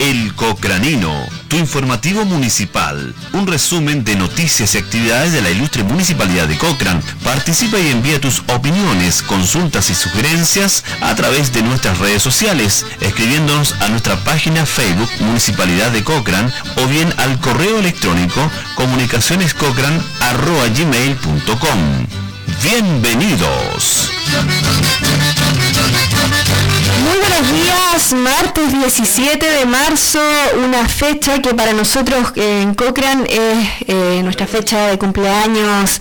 El Cocranino, tu informativo municipal. Un resumen de noticias y actividades de la ilustre municipalidad de Cocran. Participa y envía tus opiniones, consultas y sugerencias a través de nuestras redes sociales, escribiéndonos a nuestra página Facebook Municipalidad de Cocran o bien al correo electrónico comunicacionescocran.gmail.com. Bienvenidos. Muy buenos días, martes 17 de marzo, una fecha que para nosotros eh, en Cochrane es eh, nuestra fecha de cumpleaños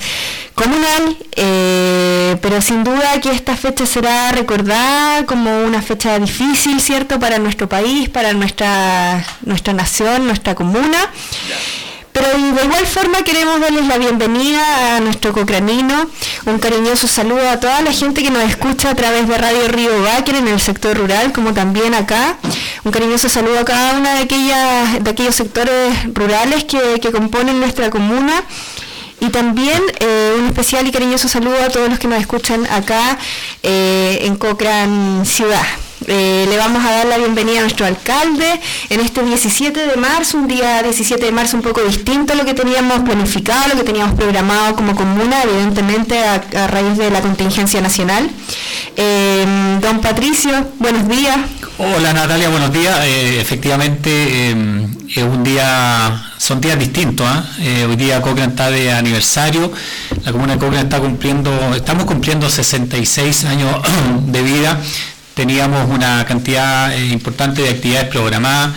comunal, eh, pero sin duda que esta fecha será recordada como una fecha difícil, ¿cierto?, para nuestro país, para nuestra, nuestra nación, nuestra comuna. Pero de igual forma queremos darles la bienvenida a nuestro cocranino, un cariñoso saludo a toda la gente que nos escucha a través de Radio Río Báquer en el sector rural, como también acá. Un cariñoso saludo a cada uno de, de aquellos sectores rurales que, componen nuestra comuna. Y también eh, un especial y cariñoso saludo a todos los que nos escuchan acá eh, en Cocran Ciudad. Eh, le vamos a dar la bienvenida a nuestro alcalde en este 17 de marzo, un día 17 de marzo un poco distinto a lo que teníamos planificado, lo que teníamos programado como comuna, evidentemente a, raíz de la contingencia nacional. Eh, don Patricio, buenos días. Hola Natalia, buenos días. Eh, efectivamente es un día, son días distintos. ¿ah? hoy día Cochrane está de aniversario. La comuna de Cochrane está cumpliendo, estamos cumpliendo 66 años de vida teníamos una cantidad eh, importante de actividades programadas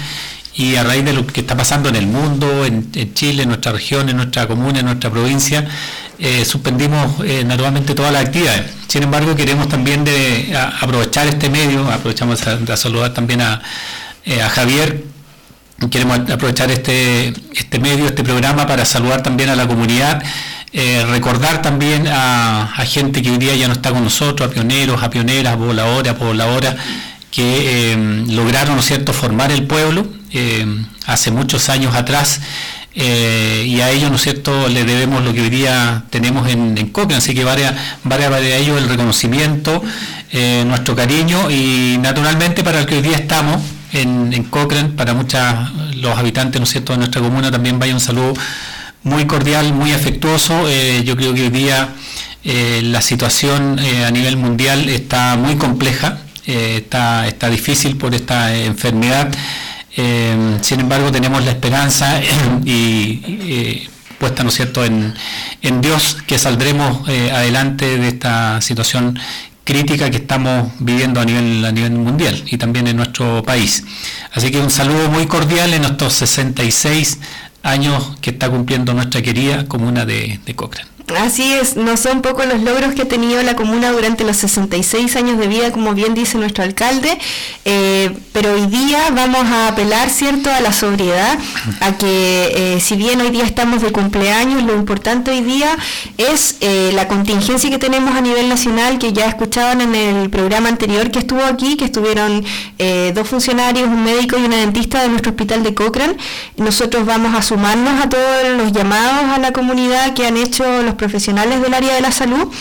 y a raíz de lo que está pasando en el mundo, en, Chile, en nuestra región, en nuestra comuna, en nuestra provincia, eh, suspendimos eh, naturalmente todas las actividades. Sin embargo, queremos también aprovechar este medio, aprovechamos de saludar también a, a Javier, queremos aprovechar este, este medio, este programa para saludar también a la comunidad eh, recordar también a, gente que hoy día ya no está con nosotros, a pioneros, a pioneras, a pobladores, a pobladoras, que eh, lograron, ¿no cierto?, formar el pueblo eh, hace muchos años atrás. y a ellos, ¿no cierto?, le debemos lo que hoy día tenemos en, en Cochrane, así que varias, de ellos el reconocimiento, nuestro cariño y naturalmente para el que hoy día estamos en, Cochrane, para muchos los habitantes, ¿no cierto?, de nuestra comuna también vaya un saludo muy cordial, muy afectuoso. Eh, yo creo que hoy día eh, la situación eh, a nivel mundial está muy compleja, está, está difícil por esta enfermedad. sin embargo, tenemos la esperanza y puesta, ¿no cierto?, en, en Dios que saldremos adelante de esta situación crítica que estamos viviendo a nivel, a nivel mundial y también en nuestro país. Así que un saludo muy cordial en estos 66 años que está cumpliendo nuestra querida comuna de, de Cochrane. Así es, no son pocos los logros que ha tenido la comuna durante los 66 años de vida, como bien dice nuestro alcalde, eh, pero hoy día vamos a apelar, ¿cierto?, a la sobriedad, a que eh, si bien hoy día estamos de cumpleaños, lo importante hoy día es eh, la contingencia que tenemos a nivel nacional, que ya escuchaban en el programa anterior que estuvo aquí, que estuvieron dos funcionarios, un médico y una dentista de nuestro hospital de Cochrane. Nosotros vamos a sumarnos a todos los llamados a la comunidad que han hecho los profesionales del área de la salud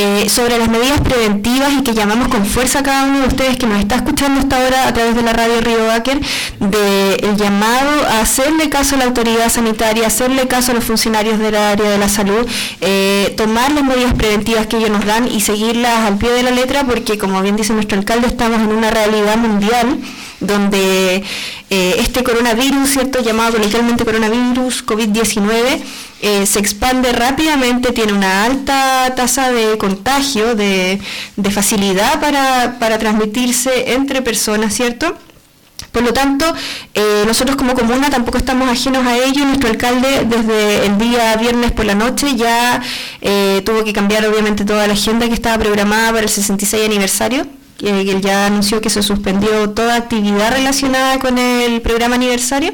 eh, sobre las medidas preventivas y que llamamos con fuerza a cada uno de ustedes que nos está escuchando hasta ahora a través de la radio Río Báquer, del llamado a hacerle caso a la autoridad sanitaria, hacerle caso a los funcionarios del área de la salud, eh, tomar las medidas preventivas que ellos nos dan y seguirlas al pie de la letra, porque como bien dice nuestro alcalde, estamos en una realidad mundial donde eh, este coronavirus, ¿cierto? llamado coloquialmente coronavirus COVID-19, eh, se expande rápidamente, tiene una alta tasa de contagio, de, facilidad para, transmitirse entre personas, ¿cierto? Por lo tanto, eh, nosotros como comuna tampoco estamos ajenos a ello. Nuestro alcalde desde el día viernes por la noche ya eh, tuvo que cambiar obviamente toda la agenda que estaba programada para el 66 aniversario. Él ya anunció que se suspendió toda actividad relacionada con el programa aniversario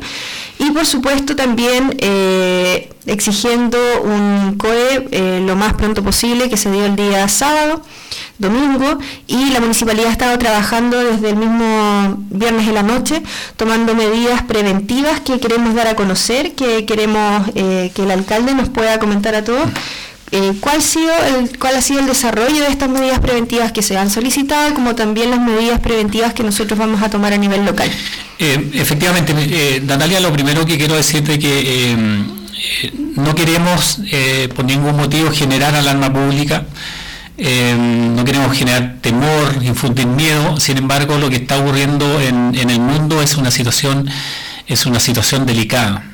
y por supuesto también eh, exigiendo un COE eh, lo más pronto posible que se dio el día sábado, domingo, y la municipalidad ha estado trabajando desde el mismo viernes de la noche, tomando medidas preventivas que queremos dar a conocer, que queremos eh, que el alcalde nos pueda comentar a todos. ¿Cuál, ha sido el, ¿Cuál ha sido el desarrollo de estas medidas preventivas que se han solicitado, como también las medidas preventivas que nosotros vamos a tomar a nivel local? Eh, efectivamente, eh, Natalia, lo primero que quiero decirte es que eh, no queremos por ningún motivo generar alarma pública, no queremos generar temor, infundir miedo, sin embargo lo que está ocurriendo en, el mundo es una situación, es una situación delicada.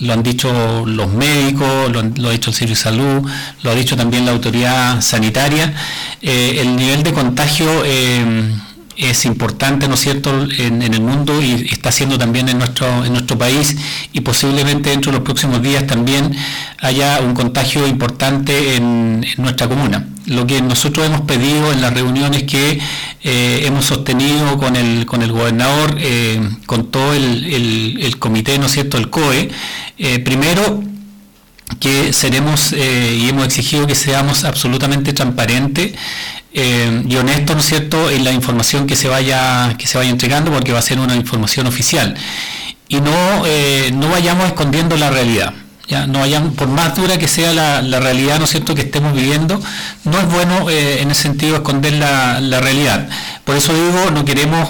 Lo han dicho los médicos, lo, ha dicho el Servicio de Salud, lo ha dicho también la autoridad sanitaria. el nivel de contagio es importante, ¿no cierto?, en, el mundo y está siendo también en nuestro, en nuestro país y posiblemente dentro de los próximos días también haya un contagio importante en, nuestra comuna. Lo que nosotros hemos pedido en las reuniones que eh, hemos sostenido con el, con el gobernador, eh, con todo el, comité, ¿no es cierto?, el COE, eh, primero, que seremos y hemos exigido que seamos absolutamente transparentes eh, y honesto, ¿no cierto?, en la información que se vaya, que se vaya entregando, porque va a ser una información oficial. Y no, eh, no vayamos escondiendo la realidad. ¿ya? No vayan, por más dura que sea la, realidad, ¿no cierto?, que estemos viviendo, no es bueno eh, en ese sentido esconder la, realidad. Por eso digo, no queremos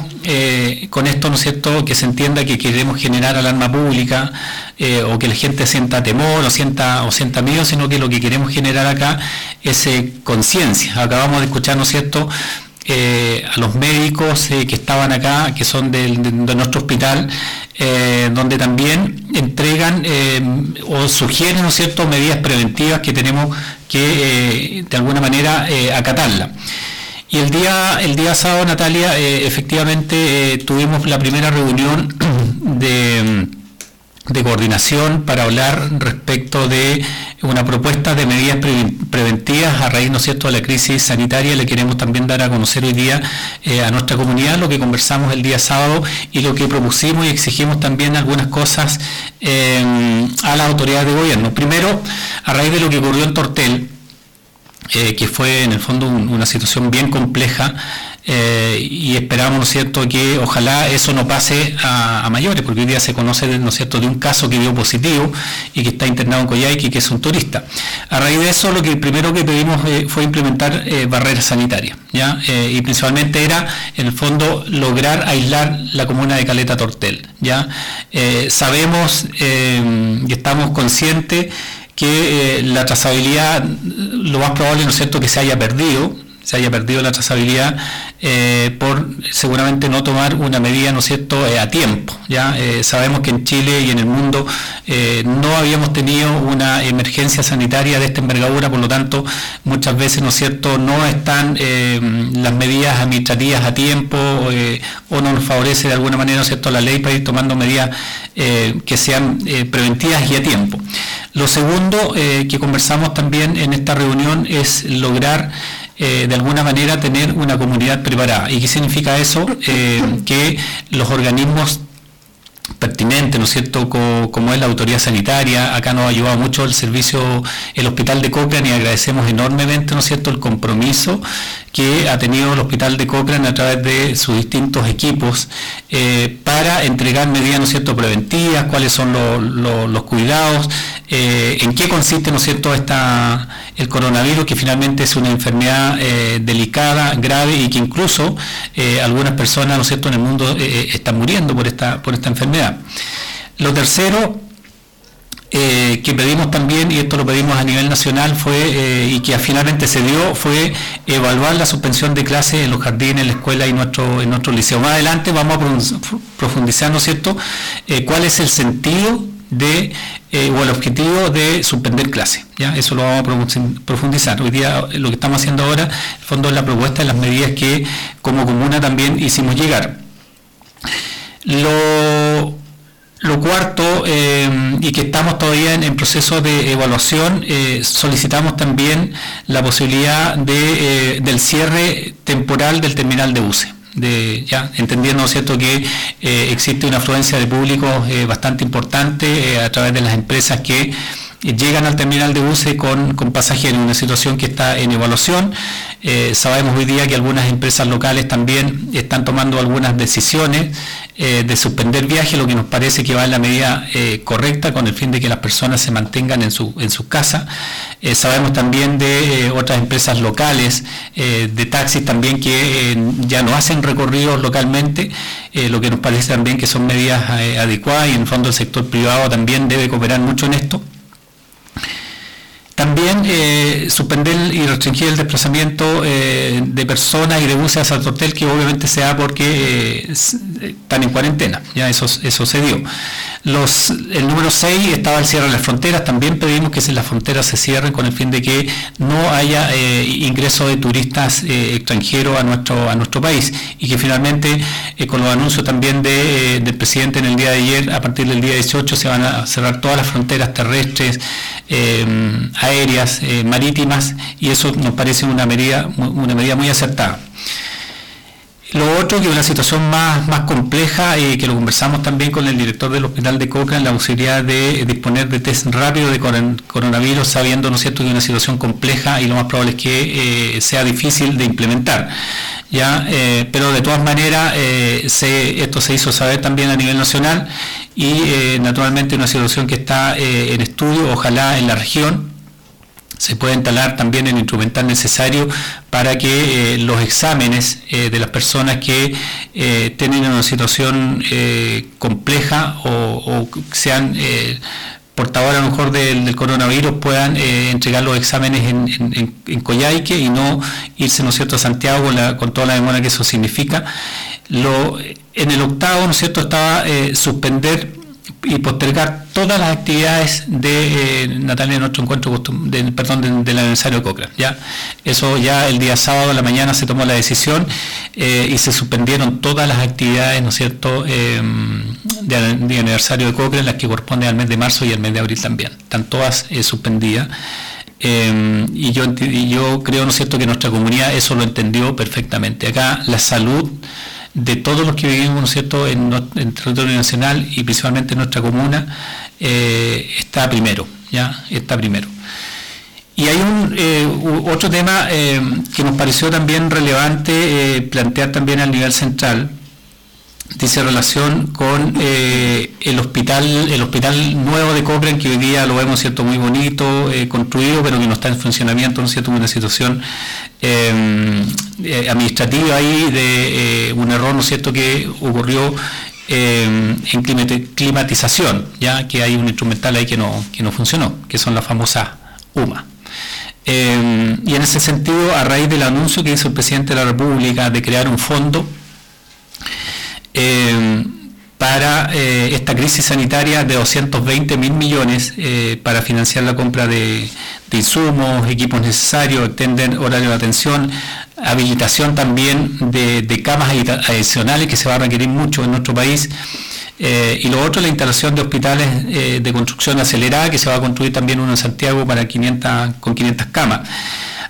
con esto, ¿no es cierto?, que se entienda que queremos generar alarma pública o que la gente sienta temor o sienta, o sienta miedo, sino que lo que queremos generar acá es conciencia. Acabamos de escuchar, ¿no es cierto?, eh, a los médicos eh, que estaban acá, que son de, nuestro hospital, eh, donde también entregan o sugieren ¿no cierto? medidas preventivas que tenemos que de alguna manera acatarla. Y el día, el día sábado, Natalia, efectivamente tuvimos la primera reunión de de coordinación para hablar respecto de una propuesta de medidas preventivas a raíz, ¿no cierto?, de la crisis sanitaria. Le queremos también dar a conocer hoy día eh, a nuestra comunidad lo que conversamos el día sábado y lo que propusimos y exigimos también algunas cosas eh, a las autoridades de gobierno. Primero, a raíz de lo que ocurrió en Tortel, eh, que fue en el fondo una situación bien compleja, eh, y esperamos, ¿no cierto?, que ojalá eso no pase a, mayores, porque hoy día se conoce, ¿no cierto?, de un caso que dio positivo y que está internado en Coyhaique y que es un turista. A raíz de eso, lo que primero que pedimos eh, fue implementar eh, barreras sanitarias, ¿ya? y principalmente era, en el fondo, lograr aislar la comuna de Caleta Tortel, ¿ya? sabemos y estamos conscientes que la trazabilidad, lo más probable, ¿no es cierto?, que se haya perdido, se haya perdido la trazabilidad eh, por seguramente no tomar una medida, ¿no cierto?, eh, a tiempo. ¿ya? Eh, sabemos que en Chile y en el mundo no habíamos tenido una emergencia sanitaria de esta envergadura, por lo tanto, muchas veces, ¿no cierto?, no están las medidas administrativas a tiempo o no nos favorece de alguna manera, ¿no cierto?, la ley para ir tomando medidas que sean preventivas y a tiempo. Lo segundo que conversamos también en esta reunión es lograr eh, de alguna manera tener una comunidad preparada. ¿Y qué significa eso? Eh, que los organismos pertinente, ¿no es cierto?, como, es la autoridad sanitaria, acá nos ha ayudado mucho el servicio, el hospital de Cochrane y agradecemos enormemente, ¿no es cierto?, el compromiso que ha tenido el hospital de Cochrane a través de sus distintos equipos eh, para entregar medidas, ¿no es cierto?, preventivas, cuáles son los cuidados, en qué consiste, ¿no es cierto?, esta, el coronavirus, que finalmente es una enfermedad eh, delicada, grave y que incluso algunas personas, ¿no cierto?, en el mundo están muriendo por esta, por esta enfermedad. Lo tercero eh, que pedimos también, y esto lo pedimos a nivel nacional, fue, eh, y que finalmente se dio, fue evaluar la suspensión de clases en los jardines, en la escuela y nuestro, en nuestro liceo. Más adelante vamos a profundizar, ¿no es cierto?, eh, cuál es el sentido de, o el objetivo de suspender clases. ¿ya? Eso lo vamos a profundizar. Hoy día lo que estamos haciendo ahora, en el fondo es la propuesta de las medidas que como comuna también hicimos llegar. Lo lo cuarto, eh, y que estamos todavía en, proceso de evaluación, eh, solicitamos también la posibilidad de, eh, del cierre temporal del terminal de UCE. De, ya entendiendo cierto que existe una afluencia de público bastante importante a través de las empresas que llegan al terminal de buses con, con pasajeros, una situación que está en evaluación. Eh, sabemos hoy día que algunas empresas locales también están tomando algunas decisiones eh, de suspender viajes, lo que nos parece que va en la medida eh, correcta con el fin de que las personas se mantengan en su, en casas. sabemos también de otras empresas locales, de taxis también que ya no hacen recorridos localmente, lo que nos parece también que son medidas adecuadas y en el fondo el sector privado también debe cooperar mucho en esto. También eh, suspender y restringir el desplazamiento eh, de personas y de buses a hotel que obviamente sea porque eh, están en cuarentena, ya eso, eso se dio. El número 6 estaba el cierre de las fronteras, también pedimos que las fronteras se cierren con el fin de que no haya ingreso de turistas extranjeros a nuestro, a nuestro país y que finalmente con los anuncios también de, del presidente en el día de ayer, a partir del día 18 se van a cerrar todas las fronteras terrestres, aéreas, eh, marítimas, y eso nos parece una medida, una medida muy acertada. Lo otro, que es una situación más, más compleja, y eh, que lo conversamos también con el director del hospital de Coca, la posibilidad de disponer de test rápido de coronavirus, sabiendo ¿no es cierto? que es una situación compleja y lo más probable es que eh, sea difícil de implementar. ¿ya? pero de todas maneras, esto se hizo saber también a nivel nacional y naturalmente una situación que está en estudio, ojalá en la región, se puede instalar también el instrumental necesario para que eh, los exámenes eh, de las personas que eh, tienen una situación compleja o, sean portadores a lo mejor del, coronavirus puedan entregar los exámenes en, en, y no irse ¿no cierto? a Santiago con, toda la demora que eso significa. En el octavo ¿no cierto? estaba suspender y postergar todas las actividades de eh, Natalia nuestro encuentro de, perdón del aniversario de Cochrane ya eso ya el día sábado a la mañana se tomó la decisión eh, y se suspendieron todas las actividades no es cierto em, de, aniversario de Cochrane las que corresponden al mes de marzo y al mes de abril también. Están todas eh, suspendidas. Em, y yo y yo creo no es cierto que nuestra comunidad eso lo entendió perfectamente. Acá la salud de todos los que vivimos ¿no cierto? En, el territorio nacional y principalmente en nuestra comuna, eh, está primero, ¿ya? Está primero. Y hay un eh, otro tema eh, que nos pareció también relevante plantear también al nivel central, dice relación con el hospital el hospital nuevo de Cochrane que hoy día lo vemos cierto muy bonito construido pero que no está en funcionamiento no cierto una situación eh, administrativa ahí de eh, un error, ¿no cierto?, que ocurrió eh, en climatización, ya que hay un instrumental ahí que no, que no funcionó, que son las famosas UMA. y en ese sentido, a raíz del anuncio que hizo el presidente de la República de crear un fondo, para esta crisis sanitaria de 220 mil millones para financiar la compra de, de, insumos, equipos necesarios, extender horario de atención, habilitación también de, camas adicionales que se va a requerir mucho en nuestro país. Eh, y lo otro, la instalación de hospitales eh, de construcción acelerada, que se va a construir también uno en Santiago para 500, con 500 camas.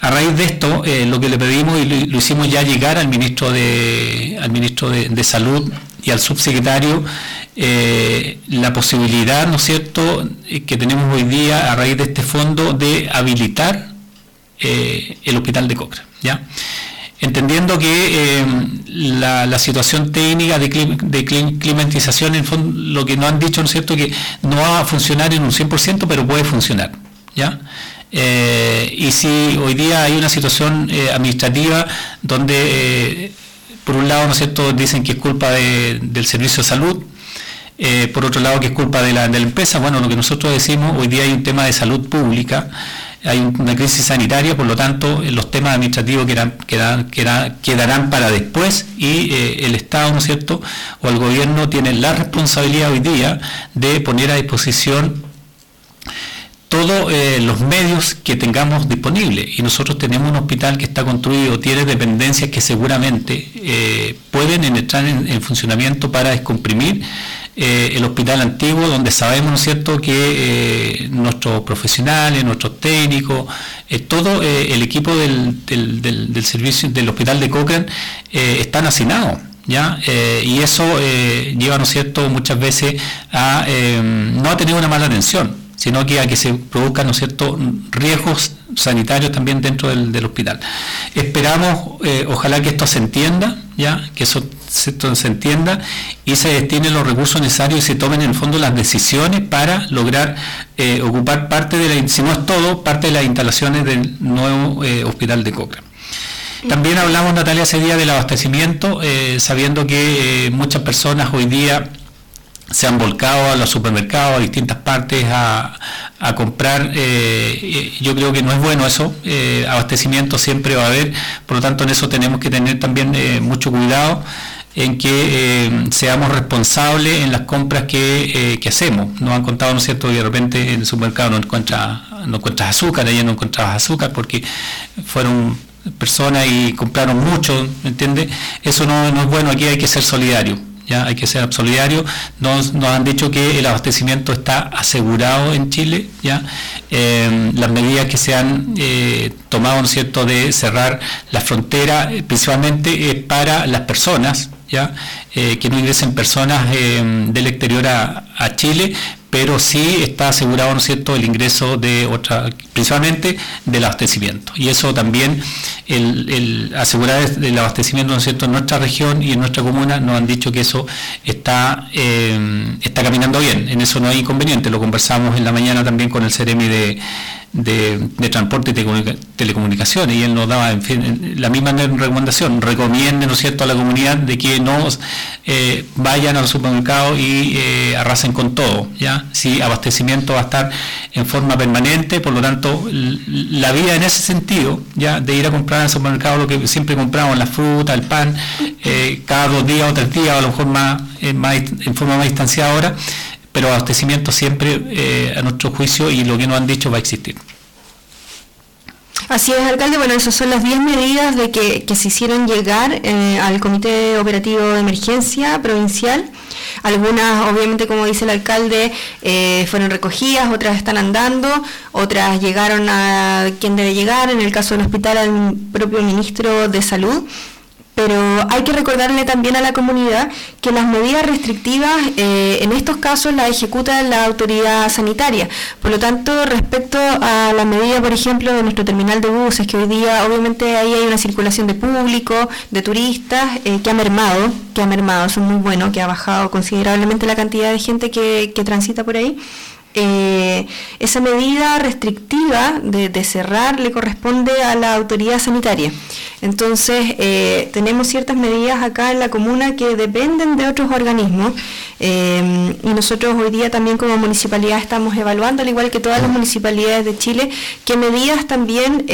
A raíz de esto, eh, lo que le pedimos y lo, hicimos ya llegar al ministro de, al ministro de, Salud y al subsecretario la posibilidad, ¿no es cierto?, que tenemos hoy día a raíz de este fondo de habilitar el hospital de Cochrane. ¿ya? entendiendo que eh, la, situación técnica de, climatización, en lo que nos han dicho, ¿no es cierto?, que no va a funcionar en un 100%, pero puede funcionar, ¿ya? Eh, y si hoy día hay una situación eh, administrativa donde, por un lado, ¿no es cierto?, dicen que es culpa del servicio de salud, por otro lado que es culpa de la, de la empresa, bueno, lo que nosotros decimos, hoy día hay un tema de salud pública, hay una crisis sanitaria, por lo tanto los temas administrativos quedarán, para después y eh, el Estado, ¿no es cierto?, o el gobierno tiene la responsabilidad hoy día de poner a disposición todos eh, los medios que tengamos disponibles. Y nosotros tenemos un hospital que está construido, tiene dependencias que seguramente eh, pueden entrar en funcionamiento para descomprimir eh, el hospital antiguo, donde sabemos, ¿no cierto?, que nuestros profesionales, nuestros técnicos, todo el equipo del, servicio del hospital de Cochrane están asignados. ¿Ya? y eso lleva, ¿no cierto?, muchas veces a no a tener una mala atención, sino que a que se produzcan, ¿no cierto?, riesgos sanitarios también dentro del, hospital. Esperamos, eh, ojalá que esto se entienda, ya, que eso se, se, entienda y se destinen los recursos necesarios y se tomen en el fondo las decisiones para lograr eh, ocupar parte de la, si no es todo, parte de las instalaciones del nuevo eh, hospital de Cochrane. También hablamos, Natalia, ese día del abastecimiento, sabiendo que muchas personas hoy día se han volcado a los supermercados, a distintas partes, a, comprar. Eh, yo creo que no es bueno eso, eh, abastecimiento siempre va a haber, por lo tanto en eso tenemos que tener también eh, mucho cuidado en que seamos responsables en las compras que, hacemos. Nos han contado, ¿no es cierto?, que de repente en el supermercado no encuentras, no encuentras azúcar, allá no encontrabas azúcar porque fueron personas y compraron mucho, ¿me entiendes? Eso no, no es bueno, aquí hay que ser solidario ya hay que ser solidario. Nos, nos han dicho que el abastecimiento está asegurado en Chile, ya eh, las medidas que se han eh, tomado, ¿no es cierto?, de cerrar la frontera, eh, principalmente es para las personas, ya que no ingresen personas del exterior a, a Chile, pero sí está asegurado, ¿no cierto?, el ingreso de otra, principalmente del abastecimiento. Y eso también, el, asegurar el abastecimiento, ¿no es cierto?, en nuestra región y en nuestra comuna nos han dicho que eso está, eh, está caminando bien, en eso no hay inconveniente, lo conversamos en la mañana también con el CEREMI de de, transporte y telecomunicaciones y él nos daba en fin, la misma recomendación, recomiende ¿no es cierto? a la comunidad de que no eh, vayan al supermercado y eh, arrasen con todo, ¿ya? Si abastecimiento va a estar en forma permanente, por lo tanto la vida en ese sentido, ya de ir a comprar al supermercado lo que siempre compramos, la fruta, el pan, eh, cada dos días o tres días, a lo mejor más, más en forma más distanciada ahora, pero abastecimiento siempre eh, a nuestro juicio y lo que nos han dicho va a existir. Así es, alcalde. Bueno, esas son las 10 medidas de que, se hicieron llegar eh, al Comité Operativo de Emergencia Provincial. Algunas, obviamente, como dice el alcalde, eh, fueron recogidas, otras están andando, otras llegaron a quien debe llegar, en el caso del hospital al propio ministro de Salud pero hay que recordarle también a la comunidad que las medidas restrictivas eh, en estos casos las ejecuta la autoridad sanitaria. Por lo tanto, respecto a la medida, por ejemplo, de nuestro terminal de buses, que hoy día obviamente ahí hay una circulación de público, de turistas, eh, que ha mermado, que ha mermado, es muy bueno, que ha bajado considerablemente la cantidad de gente que, que transita por ahí. Eh, esa medida restrictiva de, cerrar le corresponde a la autoridad sanitaria. Entonces, eh, tenemos ciertas medidas acá en la comuna que dependen de otros organismos eh, y nosotros hoy día también como municipalidad estamos evaluando, al igual que todas las municipalidades de Chile, qué medidas también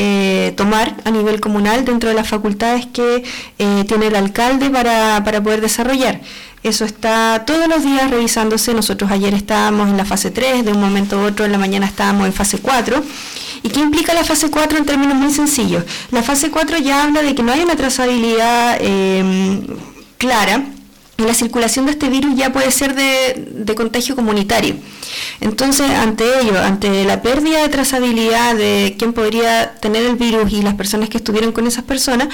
tomar a nivel comunal dentro de las facultades que tiene el alcalde para, para poder desarrollar. Eso está todos los días revisándose. Nosotros ayer estábamos en la fase 3, de un momento a otro en la mañana estábamos en fase 4. ¿Y qué implica la fase 4 en términos muy sencillos? La fase 4 ya habla de que no hay una trazabilidad eh, clara la circulación de este virus ya puede ser de, contagio comunitario. Entonces, ante ello, ante la pérdida de trazabilidad de quién podría tener el virus y las personas que estuvieron con esas personas,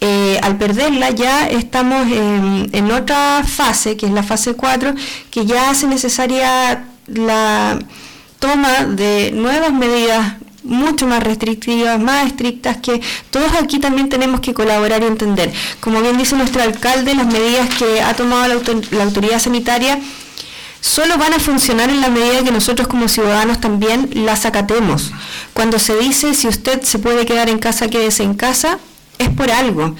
eh, al perderla ya estamos en, en, otra fase, que es la fase 4, que ya hace necesaria la toma de nuevas medidas mucho más restrictivas, más estrictas, que todos aquí también tenemos que colaborar y entender. Como bien dice nuestro alcalde, las medidas que ha tomado la, autoridad sanitaria solo van a funcionar en la medida que nosotros como ciudadanos también las acatemos. Cuando se dice si usted se puede quedar en casa, quédese en casa, es por algo.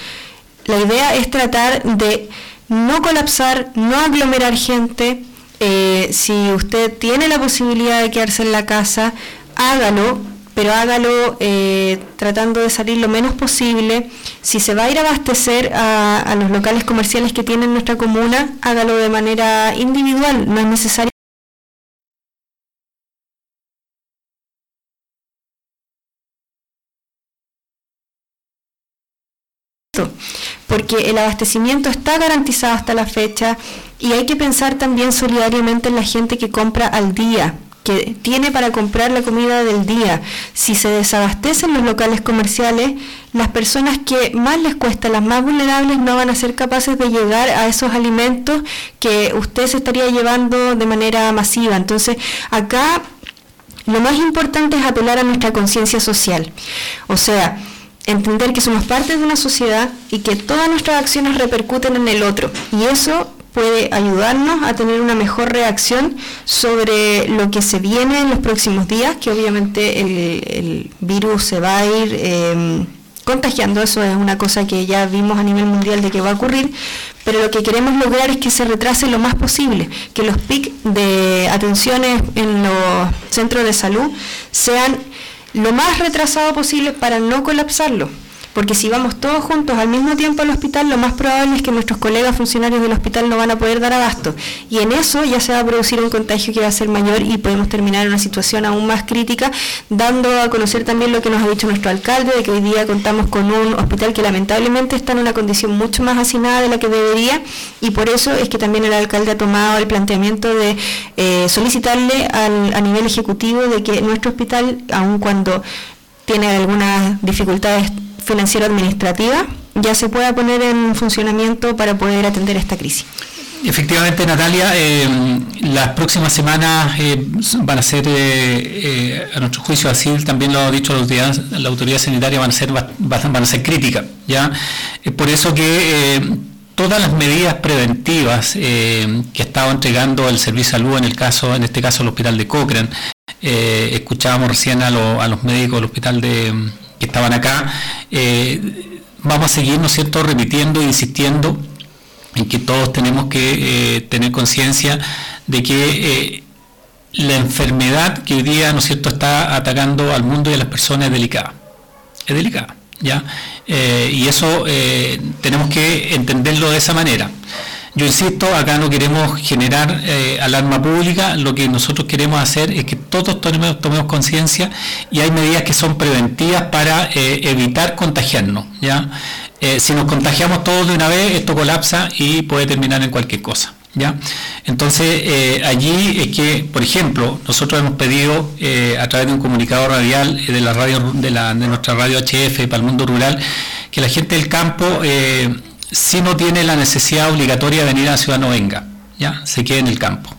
La idea es tratar de no colapsar, no aglomerar gente. Eh, si usted tiene la posibilidad de quedarse en la casa, hágalo, pero hágalo eh, tratando de salir lo menos posible. Si se va a ir a abastecer a, los locales comerciales que tiene nuestra comuna, hágalo de manera individual, no es necesario. porque el abastecimiento está garantizado hasta la fecha y hay que pensar también solidariamente en la gente que compra al día, que tiene para comprar la comida del día. Si se desabastecen los locales comerciales, las personas que más les cuesta, las más vulnerables, no van a ser capaces de llegar a esos alimentos que usted se estaría llevando de manera masiva. Entonces, acá lo más importante es apelar a nuestra conciencia social. O sea, entender que somos parte de una sociedad y que todas nuestras acciones repercuten en el otro. Y eso puede ayudarnos a tener una mejor reacción sobre lo que se viene en los próximos días, que obviamente el, virus se va a ir em, contagiando, eso es una cosa que ya vimos a nivel mundial de que va a ocurrir, pero lo que queremos lograr es que se retrase lo más posible, que los PIC de atenciones en los centros de salud sean lo más retrasado posible para no colapsarlo porque si vamos todos juntos al mismo tiempo al hospital, lo más probable es que nuestros colegas funcionarios del hospital no van a poder dar abasto. Y en eso ya se va a producir un contagio que va a ser mayor y podemos terminar en una situación aún más crítica, dando a conocer también lo que nos ha dicho nuestro alcalde, de que hoy día contamos con un hospital que lamentablemente está en una condición mucho más hacinada de la que debería y por eso es que también el alcalde ha tomado el planteamiento de eh, solicitarle al, a nivel ejecutivo de que nuestro hospital, aun cuando tiene algunas dificultades financiero-administrativa ya se pueda poner en funcionamiento para poder atender esta crisis. Efectivamente, Natalia, eh, las próximas semanas eh, van a ser, eh, a nuestro juicio, así también lo ha dicho la autoridad, sanitaria, van a ser, van a ser críticas. ¿ya? por eso que todas las medidas preventivas que estaba entregando el Servicio de Salud, en, el caso, en este caso el Hospital de Cochrane, escuchábamos recién a, a los médicos del Hospital de que estaban acá, eh, vamos a seguir, ¿no es cierto?, repitiendo insistiendo en que todos tenemos que eh, tener conciencia de que eh, la enfermedad que hoy día, ¿no es cierto?, está atacando al mundo y a las personas es delicada. Es delicada, ¿ya? y eso tenemos que entenderlo de esa manera. Yo insisto, acá no queremos generar eh, alarma pública, lo que nosotros queremos hacer es que todos tomemos, conciencia y hay medidas que son preventivas para eh, evitar contagiarnos. ¿ya? Eh, si nos contagiamos todos de una vez, esto colapsa y puede terminar en cualquier cosa. ¿Ya? Entonces, allí es que, por ejemplo, nosotros hemos pedido a través de un comunicador radial de la radio de, de nuestra radio HF para el mundo rural, que la gente del campo si no tiene la necesidad obligatoria de venir a la ciudad no venga, ¿ya? se quede en el campo.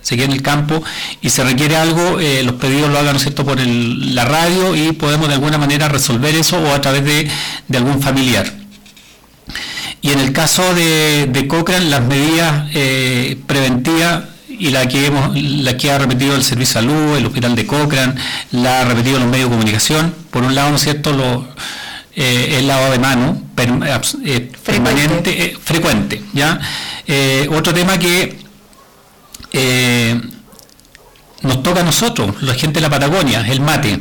Se quede en el campo y se requiere algo, eh, los pedidos lo hagan ¿no por la radio y podemos de alguna manera resolver eso o a través de, algún familiar. Y en el caso de, de Cochrane, las medidas eh, preventivas y la que, hemos, la que ha repetido el Servicio de Salud, el Hospital de Cochrane, la ha repetido los medios de comunicación, por un lado, ¿no es cierto?, los eh, el lavado de mano eh, eh, permanente, frecuente. ¿ya? otro tema que nos toca a nosotros, la gente de la Patagonia, el mate.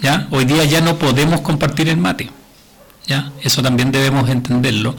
¿ya? Hoy día ya no podemos compartir el mate. ¿ya? Eso también debemos entenderlo.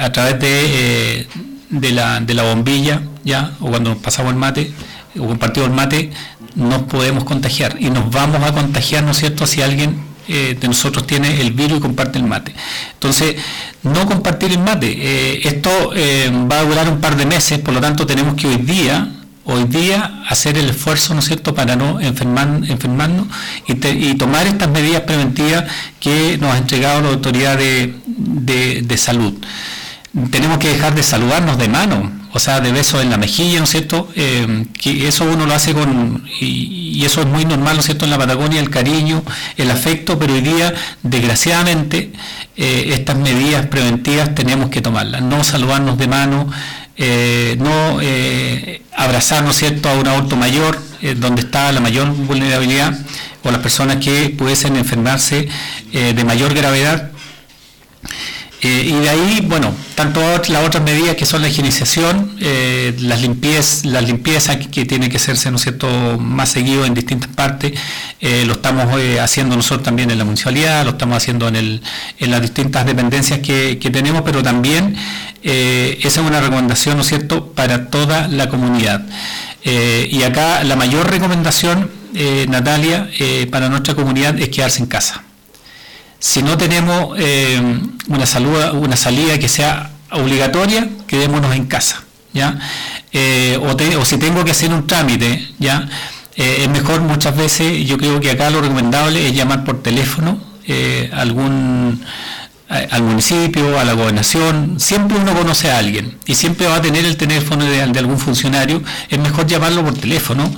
a través de, de, la, de la bombilla, ¿ya? o cuando nos pasamos el mate, o compartimos el mate, nos podemos contagiar. Y nos vamos a contagiar, ¿no es cierto?, si alguien eh, de nosotros tiene el virus y comparte el mate. Entonces, no compartir el mate. Eh, esto eh, va a durar un par de meses, por lo tanto tenemos que hoy día, hoy día hacer el esfuerzo, ¿no es cierto?, para no enfermar, enfermarnos y, tomar estas medidas preventivas que nos ha entregado la autoridad de, de salud. Tenemos que dejar de saludarnos de mano o sea, de besos en la mejilla, ¿no es cierto? Eh, que eso uno lo hace con, y, eso es muy normal, ¿no es cierto?, en la Patagonia, el cariño, el afecto, pero hoy día, desgraciadamente, eh, estas medidas preventivas tenemos que tomarlas, no saludarnos de mano, eh, no abrazar, ¿no es cierto?, a un adulto mayor, donde está la mayor vulnerabilidad, o las personas que pudiesen enfermarse de mayor gravedad eh, y de ahí, bueno, tanto las otras medidas que son la higienización, eh, las, limpiezas, las limpiezas que, tiene que hacerse, ¿no cierto?, más seguido en distintas partes, eh, lo estamos haciendo nosotros también en la municipalidad, lo estamos haciendo en, el, en las distintas dependencias que, tenemos, pero también esa es una recomendación, ¿no es cierto?, para toda la comunidad. y acá la mayor recomendación, Natalia, para nuestra comunidad es quedarse en casa si no tenemos eh, una, salud, una salida que sea obligatoria, quedémonos en casa. ¿ya? Eh, o, si tengo que hacer un trámite, ¿ya? Eh, es mejor muchas veces, yo creo que acá lo recomendable es llamar por teléfono algún al municipio, a la gobernación, siempre uno conoce a alguien y siempre va a tener el teléfono de, algún funcionario, es mejor llamarlo por teléfono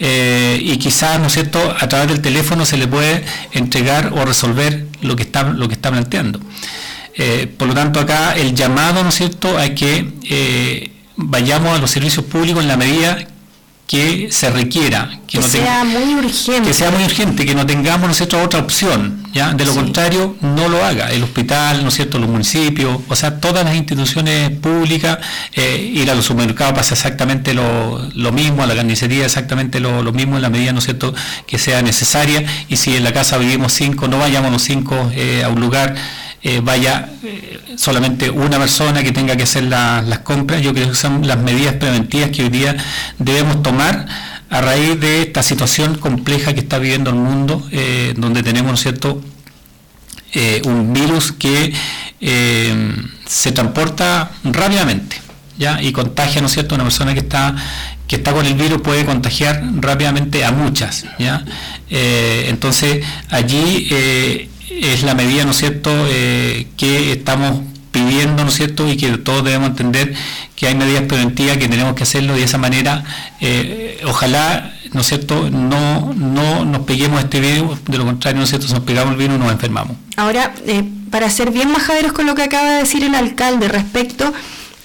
eh, y quizás, ¿no es cierto?, a través del teléfono se le puede entregar o resolver lo que está, lo que está planteando. Eh, por lo tanto, acá el llamado, ¿no es cierto?, a que eh, vayamos a los servicios públicos en la medida que se requiera, que, sea muy urgente. Que sea muy urgente, que no tengamos ¿no cierto? otra opción. ¿ya? De lo contrario, no lo haga. El hospital, ¿no es cierto? los municipios, o sea, todas las instituciones públicas, eh, ir a los supermercados pasa exactamente lo, mismo, a la carnicería exactamente lo, mismo en la medida ¿no es cierto? que sea necesaria. Y si en la casa vivimos cinco, no vayamos los cinco eh, a un lugar eh, vaya eh, solamente una persona que tenga que hacer las compras. Yo creo que son las medidas preventivas que hoy día debemos tomar a raíz de esta situación compleja que está viviendo el mundo, eh, donde tenemos, cierto?, un virus que se transporta rápidamente. ¿Ya? y contagia, ¿no es cierto?, una persona que está que está con el virus puede contagiar rápidamente a muchas, ¿ya? entonces allí es la medida, ¿no cierto?, eh, que estamos pidiendo, ¿no cierto?, y que todos debemos entender que hay medidas preventivas que tenemos que hacerlo de esa manera, eh, ojalá, ¿no es cierto?, no, no nos peguemos este virus, de lo contrario, ¿no es cierto?, nos pegamos el virus nos enfermamos. Ahora, eh, para ser bien majaderos con lo que acaba de decir el alcalde respecto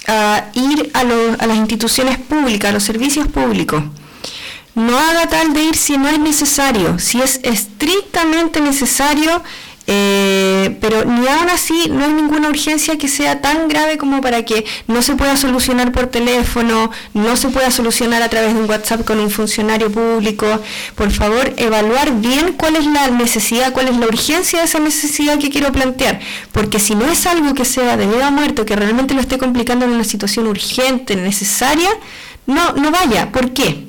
a ir a, a las instituciones públicas, a los servicios públicos, no haga tal de ir si no es necesario, si es estrictamente necesario, eh, pero ni aún así no hay ninguna urgencia que sea tan grave como para que no se pueda solucionar por teléfono, no se pueda solucionar a través de un WhatsApp con un funcionario público. Por favor, evaluar bien cuál es la necesidad, cuál es la urgencia de esa necesidad que quiero plantear, porque si no es algo que sea de vida o muerte, que realmente lo esté complicando en una situación urgente, necesaria, no, no vaya. ¿Por qué?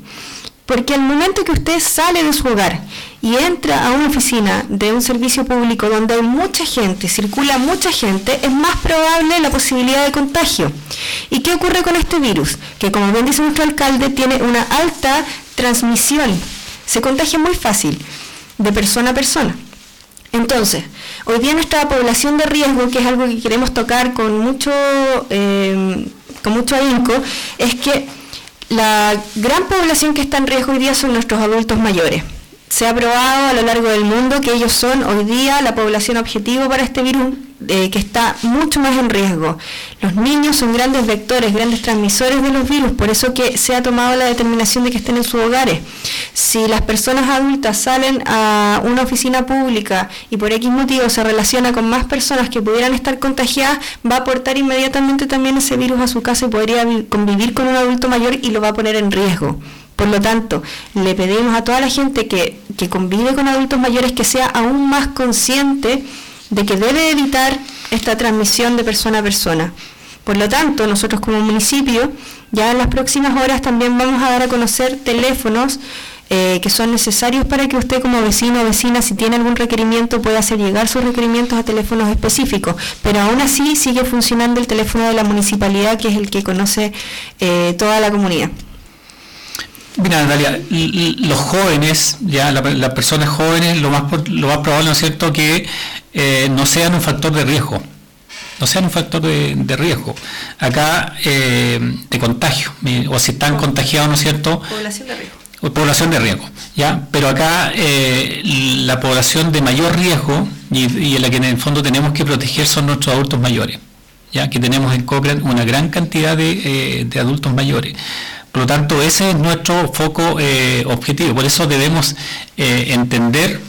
Porque al momento que usted sale de su hogar y entra a una oficina de un servicio público donde hay mucha gente, circula mucha gente, es más probable la posibilidad de contagio. ¿Y qué ocurre con este virus? Que como bien dice nuestro alcalde, tiene una alta transmisión. Se contagia muy fácil, de persona a persona. Entonces, hoy día nuestra población de riesgo, que es algo que queremos tocar con mucho, eh, con mucho ahínco, es que la gran población que está en riesgo hoy día son nuestros adultos mayores. Se ha probado a lo largo del mundo que ellos son hoy día la población objetivo para este virus eh, que está mucho más en riesgo. Los niños son grandes vectores, grandes transmisores de los virus, por eso que se ha tomado la determinación de que estén en sus hogares. Si las personas adultas salen a una oficina pública y por X motivo se relaciona con más personas que pudieran estar contagiadas, va a aportar inmediatamente también ese virus a su casa y podría convivir con un adulto mayor y lo va a poner en riesgo. Por lo tanto, le pedimos a toda la gente que, convive con adultos mayores que sea aún más consciente de que debe evitar esta transmisión de persona a persona. Por lo tanto, nosotros como municipio, ya en las próximas horas también vamos a dar a conocer teléfonos eh, que son necesarios para que usted como vecino o vecina, si tiene algún requerimiento, pueda hacer llegar sus requerimientos a teléfonos específicos. Pero aún así sigue funcionando el teléfono de la municipalidad, que es el que conoce eh, toda la comunidad. Mira, Natalia, los jóvenes, ya las personas jóvenes, lo más, lo más probable, ¿no es cierto?, que eh, no sean un factor de riesgo, no sean un factor de, riesgo. Acá, eh, de contagio, o si están contagiados, ¿no es cierto? Población de riesgo. Población de riesgo, ¿ya? Pero acá eh, la población de mayor riesgo y, en la que en el fondo tenemos que proteger son nuestros adultos mayores, ya que tenemos en Cochrane una gran cantidad de, de adultos mayores. Por lo tanto, ese es nuestro foco eh, objetivo. Por eso debemos eh, entender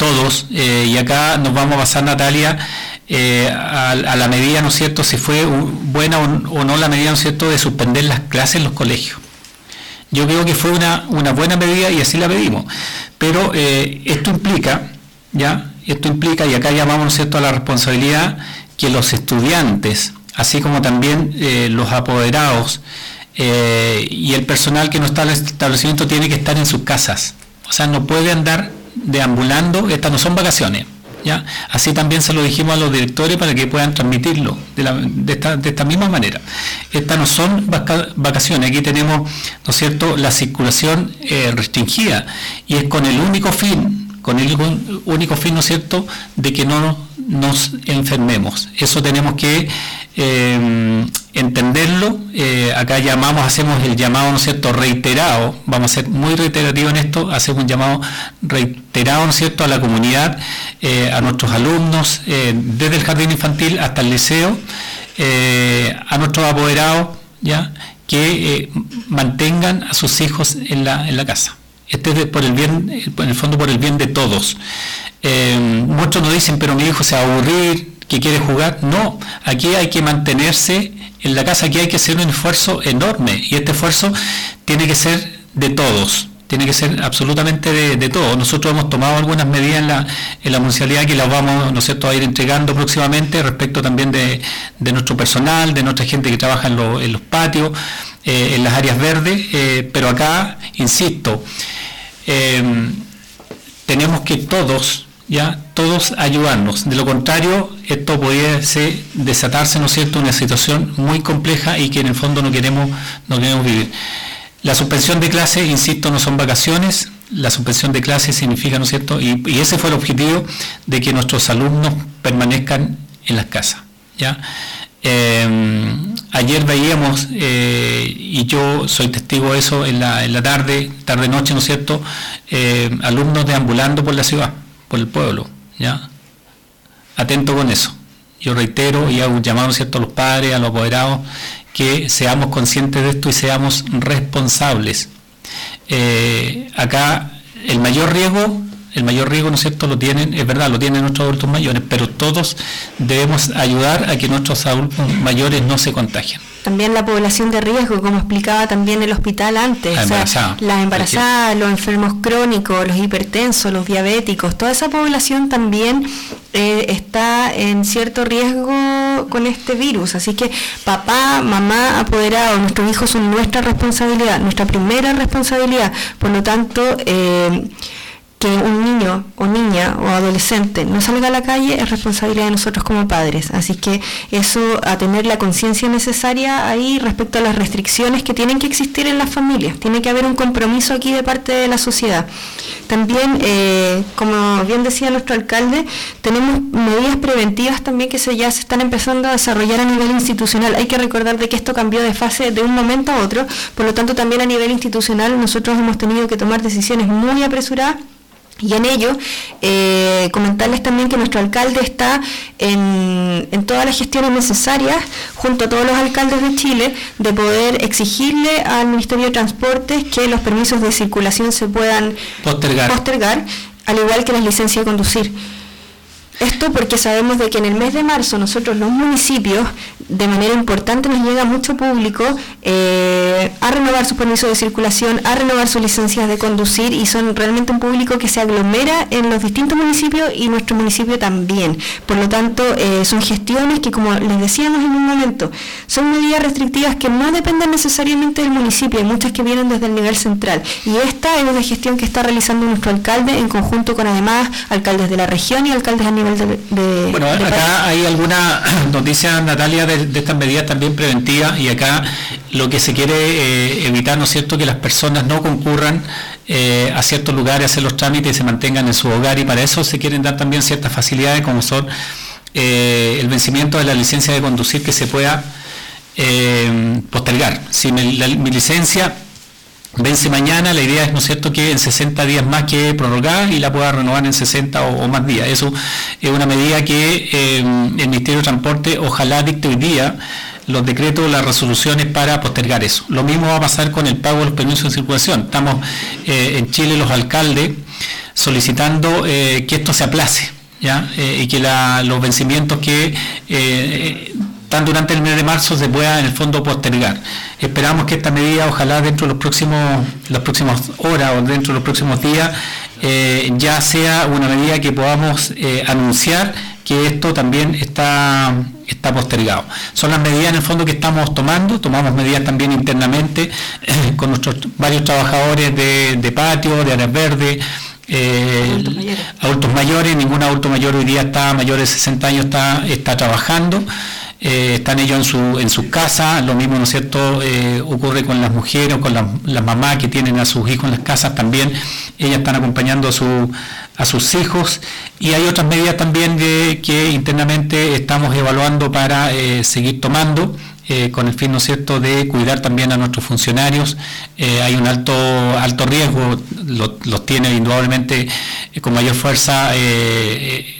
todos, eh, y acá nos vamos a pasar, Natalia, a, la medida, ¿no es cierto?, si fue buena o, no la medida, ¿no es cierto?, de suspender las clases en los colegios. Yo creo que fue una, una buena medida y así la pedimos. Pero esto implica, ¿ya? Esto implica, y acá llamamos, ¿no es cierto?, a la responsabilidad que los estudiantes, así como también los apoderados, eh, y el personal que no está en el establecimiento tiene que estar en sus casas. O sea, no puede andar deambulando, estas no son vacaciones. ¿ya? Así también se lo dijimos a los directores para que puedan transmitirlo de, esta, misma manera. Estas no son vacaciones, aquí tenemos, ¿no es cierto?, la circulación eh, restringida y es con el único fin, con el único fin, ¿no es cierto?, de que no nos enfermemos. Eso tenemos que eh, entenderlo. Eh, acá llamamos, hacemos el llamado, ¿no es cierto?, reiterado. Vamos a ser muy reiterativos en esto. Hacemos un llamado reiterado, ¿no es cierto?, a la comunidad, eh, a nuestros alumnos, desde el jardín infantil hasta el liceo, a nuestros apoderados, ¿ya?, que mantengan a sus hijos en la, en la casa. Este es por el bien, en el fondo por el bien de todos. Muchos nos dicen, pero mi hijo se va aburrir, que quiere jugar. No, aquí hay que mantenerse en la casa, aquí hay que hacer un esfuerzo enorme y este esfuerzo tiene que ser de todos tiene que ser absolutamente de, todos. Nosotros hemos tomado algunas medidas en la, en la municipalidad que las vamos ¿no cierto? a ir entregando próximamente respecto también de, nuestro personal, de nuestra gente que trabaja en, los patios, eh, en las áreas verdes, eh, pero acá, insisto, eh, tenemos que todos ya todos ayudarnos. De lo contrario, esto pudiese desatarse, ¿no es cierto?, una situación muy compleja y que en el fondo no queremos, no queremos vivir. La suspensión de clase, insisto, no son vacaciones, la suspensión de clase significa, ¿no es cierto?, y, ese fue el objetivo de que nuestros alumnos permanezcan en las casas, ¿ya? Em, ayer veíamos, eh, y yo soy testigo de eso en la, en la tarde, tarde-noche, ¿no es cierto?, eh, alumnos deambulando por la ciudad por el pueblo, ¿ya? Atento con eso. Yo reitero y hago un llamado ¿cierto? a los padres, a los apoderados, que seamos conscientes de esto y seamos responsables. Eh, acá el mayor riesgo, el mayor riesgo, ¿no es cierto?, lo tienen, es verdad, lo tienen nuestros adultos mayores, pero todos debemos ayudar a que nuestros adultos mayores no se contagien también la población de riesgo, como explicaba también el hospital antes, las embarazadas, los enfermos crónicos, los hipertensos, los diabéticos, toda esa población también eh, está en cierto riesgo con este virus. Así que papá, mamá, apoderado, nuestros hijos son nuestra responsabilidad, nuestra primera responsabilidad. Por lo tanto, eh, que un niño o niña o adolescente no salga a la calle es responsabilidad de nosotros como padres. Así que eso, a tener la conciencia necesaria ahí respecto a las restricciones que tienen que existir en las familias. Tiene que haber un compromiso aquí de parte de la sociedad. También, eh, como bien decía nuestro alcalde, tenemos medidas preventivas también que se, ya se están empezando a desarrollar a nivel institucional. Hay que recordar de que esto cambió de fase de un momento a otro, por lo tanto también a nivel institucional nosotros hemos tenido que tomar decisiones muy apresuradas y en ello, eh, comentarles también que nuestro alcalde está en, todas las gestiones necesarias, junto a todos los alcaldes de Chile, de poder exigirle al Ministerio de Transportes que los permisos de circulación se puedan postergar al igual que las licencias de conducir. Esto porque sabemos de que en el mes de marzo nosotros los municipios, de manera importante nos llega mucho público eh, a renovar sus permisos de circulación, a renovar sus licencias de conducir y son realmente un público que se aglomera en los distintos municipios y nuestro municipio también. Por lo tanto, eh, son gestiones que, como les decíamos en un momento, son medidas restrictivas que no dependen necesariamente del municipio, hay muchas que vienen desde el nivel central. Y esta es una gestión que está realizando nuestro alcalde en conjunto con además alcaldes de la región y alcaldes a nivel bueno, acá hay alguna noticia, Natalia, de, estas medidas también preventivas y acá lo que se quiere eh, evitar, ¿no es cierto?, que las personas no concurran eh, a ciertos lugares a hacer los trámites y se mantengan en su hogar y para eso se quieren dar también ciertas facilidades como son eh, el vencimiento de la licencia de conducir que se pueda postergar. Si mi licencia vence mañana, la idea es, ¿no es cierto?, que en 60 días más que prorrogar y la pueda renovar en 60 o, más días. Eso es una medida que eh, el Ministerio de Transporte ojalá dicte hoy día los decretos, las resoluciones para postergar eso. Lo mismo va a pasar con el pago de los permisos de circulación. Estamos eh, en Chile los alcaldes solicitando eh, que esto se aplace. Y que los vencimientos que tan durante el mes de marzo se pueda en el fondo postergar. Esperamos que esta medida, ojalá dentro de los próximos, las próximas horas o dentro de los próximos días, eh, ya sea una medida que podamos eh, anunciar que esto también está, está postergado. Son las medidas en el fondo que estamos tomando, tomamos medidas también internamente eh, con nuestros varios trabajadores de, patio, de áreas verdes, adultos, mayores. adultos mayores, ningún adulto mayor hoy día está mayor de 60 años está, está trabajando. Eh, están ellos en su, en sus casas, lo mismo, ¿no es cierto?, eh, ocurre con las mujeres o con las, mamás que tienen a sus hijos en las casas también, ellas están acompañando a, su, a sus hijos y hay otras medidas también que internamente estamos evaluando para eh, seguir tomando. Eh, con el fin, ¿no cierto?, de cuidar también a nuestros funcionarios. Eh, hay un alto, alto riesgo, los tiene indudablemente con mayor fuerza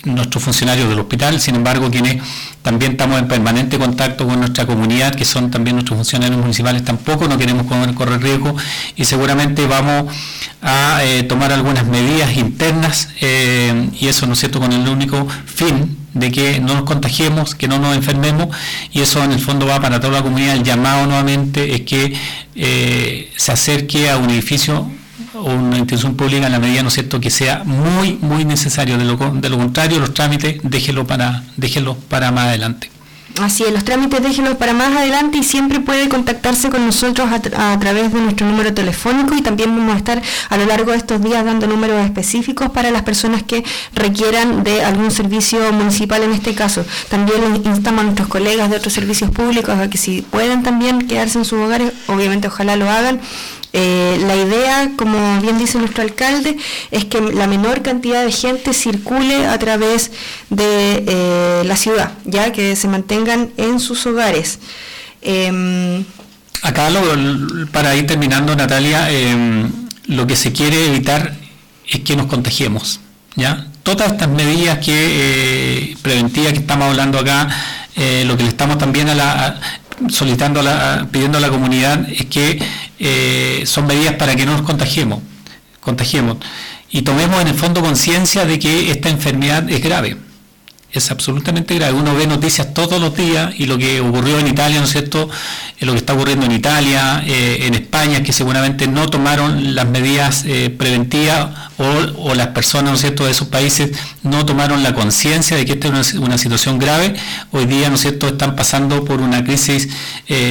nuestros funcionarios del hospital, sin embargo, quienes también estamos en permanente contacto con nuestra comunidad, que son también nuestros funcionarios municipales, tampoco no queremos correr riesgo y seguramente vamos a tomar algunas medidas internas y eso, ¿no cierto?, con el único fin de que no nos contagiemos, que no nos enfermemos, y eso en el fondo va para toda la comunidad. El llamado nuevamente es que eh, se acerque a un edificio o una institución pública en la medida, ¿no cierto?, que sea muy, muy necesario. De lo, de lo contrario, los trámites déjenlo para, déjenlo para más adelante. Así es, los trámites déjenlos para más adelante y siempre puede contactarse con nosotros a, través de nuestro número telefónico y también vamos a estar a lo largo de estos días dando números específicos para las personas que requieran de algún servicio municipal en este caso. También instamos a nuestros colegas de otros servicios públicos a que si pueden también quedarse en sus hogares, obviamente ojalá lo hagan eh, la idea, como bien dice nuestro alcalde, es que la menor cantidad de gente circule a través de eh, la ciudad, ya que se mantengan en sus hogares. Em, Acá, para ir terminando, Natalia, em, lo que se quiere evitar es que nos contagiemos. ¿ya? Todas estas medidas que eh, preventivas que estamos hablando acá, lo que le estamos también a la, solicitando, pidiendo a la comunidad es que eh, son medidas para que no nos contagiemos, contagiemos. Y tomemos en el fondo conciencia de que esta enfermedad es grave es absolutamente grave. Uno ve noticias todos los días y lo que ocurrió en Italia, ¿no es cierto? Eh, lo que está ocurriendo en Italia, eh, en España, que seguramente no tomaron las medidas eh, preventivas o, las personas, ¿no es cierto?, de esos países no tomaron la conciencia de que esta es una, situación grave. Hoy día, ¿no es cierto?, están pasando por una crisis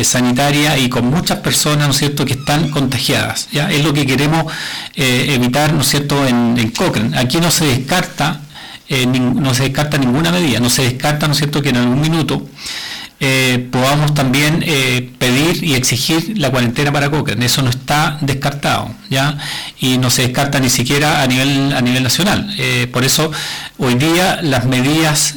sanitaria y con muchas personas, ¿no es cierto?, que están contagiadas. ¿ya? Es lo que queremos evitar, ¿no es cierto?, en, en Cochrane. Aquí no se descarta eh, no se descarta ninguna medida, no se descarta, ¿no es cierto?, que en algún minuto eh, podamos también eh, pedir y exigir la cuarentena para Cochrane. Eso no está descartado, ¿ya? Y no se descarta ni siquiera a nivel, a nivel nacional. por eso, hoy día las medidas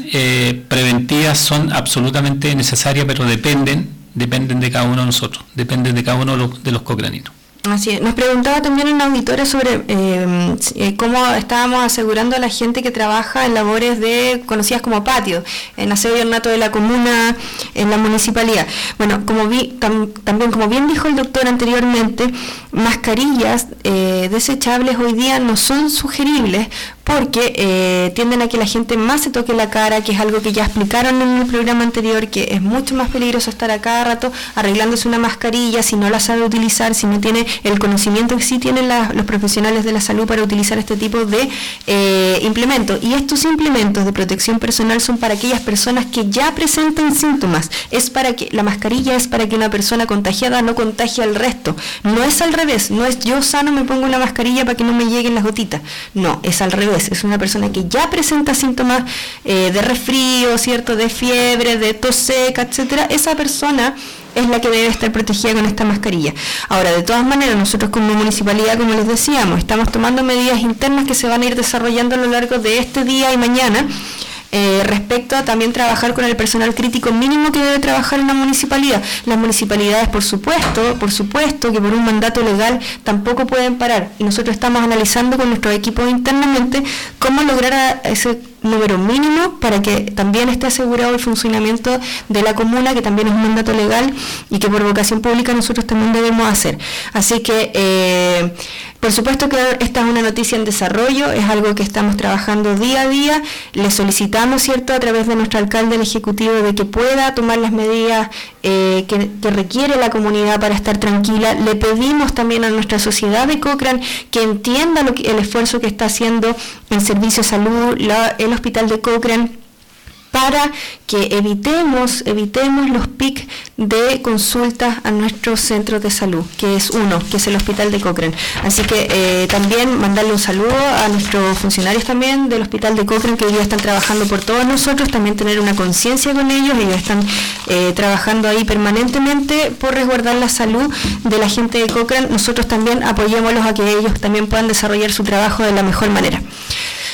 preventivas son absolutamente necesarias, pero dependen, dependen de cada uno de nosotros, dependen de cada uno de los, de. Así Nos preguntaba también una auditora sobre eh, eh, cómo estábamos asegurando a la gente que trabaja en labores de conocidas como patio, en aseo y de la comuna, en la municipalidad. Bueno, como vi, también como bien dijo el doctor anteriormente, mascarillas eh, desechables hoy día no son sugeribles porque eh, tienden a que la gente más se toque la cara, que es algo que ya explicaron en el programa anterior, que es mucho más peligroso estar a cada rato arreglándose una mascarilla si no la sabe utilizar, si no tiene el conocimiento que sí tienen los profesionales de la salud para utilizar este tipo de eh, implementos. Y estos implementos de protección personal son para aquellas personas que ya presentan síntomas. Es para que la mascarilla es para que una persona contagiada no contagie al resto. No es al revés, no es yo sano me pongo una mascarilla para que no me lleguen las gotitas. No, es al revés es una persona que ya presenta síntomas eh, de resfrío, ¿cierto? De fiebre, de tos seca, etcétera, esa persona es la que debe estar protegida con esta mascarilla. Ahora, de todas maneras, nosotros como municipalidad, como les decíamos, estamos tomando medidas internas que se van a ir desarrollando a lo largo de este día y mañana eh, respecto a también trabajar con el personal crítico mínimo que debe trabajar en la municipalidad. Las municipalidades, por supuesto, por supuesto que por un mandato legal tampoco pueden parar. Y nosotros estamos analizando con nuestro equipo internamente cómo lograr ese número mínimo para que también esté asegurado el funcionamiento de la comuna, que también es un mandato legal y que por vocación pública nosotros también debemos hacer. Así que eh, por supuesto que esta es una noticia en desarrollo, es algo que estamos trabajando día a día. Le solicitamos, ¿cierto?, a través de nuestro alcalde, el Ejecutivo, de que pueda tomar las medidas eh, que, requiere la comunidad para estar tranquila. Le pedimos también a nuestra sociedad de Cochrane que entienda el esfuerzo que está haciendo el Servicio de Salud, el Hospital de Cochrane para que evitemos, evitemos los pics de consultas a nuestros centros de salud, que es uno, que es el Hospital de Cochrane. Así que eh, también mandarle un saludo a nuestros funcionarios también del Hospital de Cochrane, que hoy día están trabajando por todos nosotros, también tener una conciencia con ellos, ellos están eh, trabajando ahí permanentemente por resguardar la salud de la gente de Cochrane. Nosotros también apoyémoslos a que ellos también puedan desarrollar su trabajo de la mejor manera.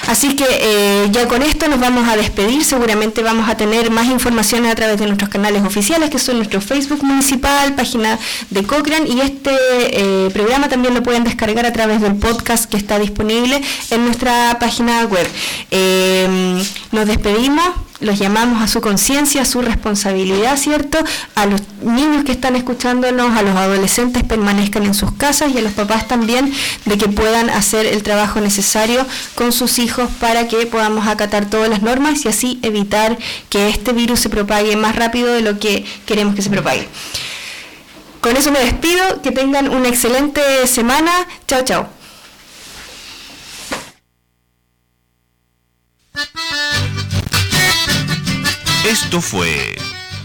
Así que eh, ya con esto nos vamos a despedir, seguramente vamos a tener más informaciones a través de nuestros canales oficiales, que son nuestro Facebook municipal, página de Cochrane, y este eh, programa también lo pueden descargar a través del podcast que está disponible en nuestra página web. Eh, nos despedimos los llamamos a su conciencia, a su responsabilidad, ¿cierto? A los niños que están escuchándonos, a los adolescentes permanezcan en sus casas y a los papás también de que puedan hacer el trabajo necesario con sus hijos para que podamos acatar todas las normas y así evitar que este virus se propague más rápido de lo que queremos que se propague. Con eso me despido, que tengan una excelente semana. Chao, chao. Esto fue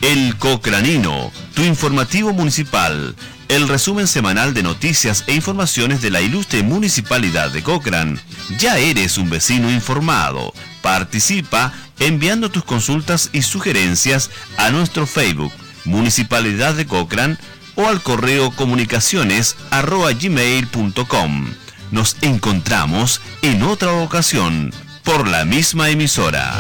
El Cocranino, tu informativo municipal, el resumen semanal de noticias e informaciones de la ilustre municipalidad de Cochrane. Ya eres un vecino informado. Participa enviando tus consultas y sugerencias a nuestro Facebook, Municipalidad de Cochrane, o al correo comunicaciones gmail.com. Nos encontramos en otra ocasión por la misma emisora.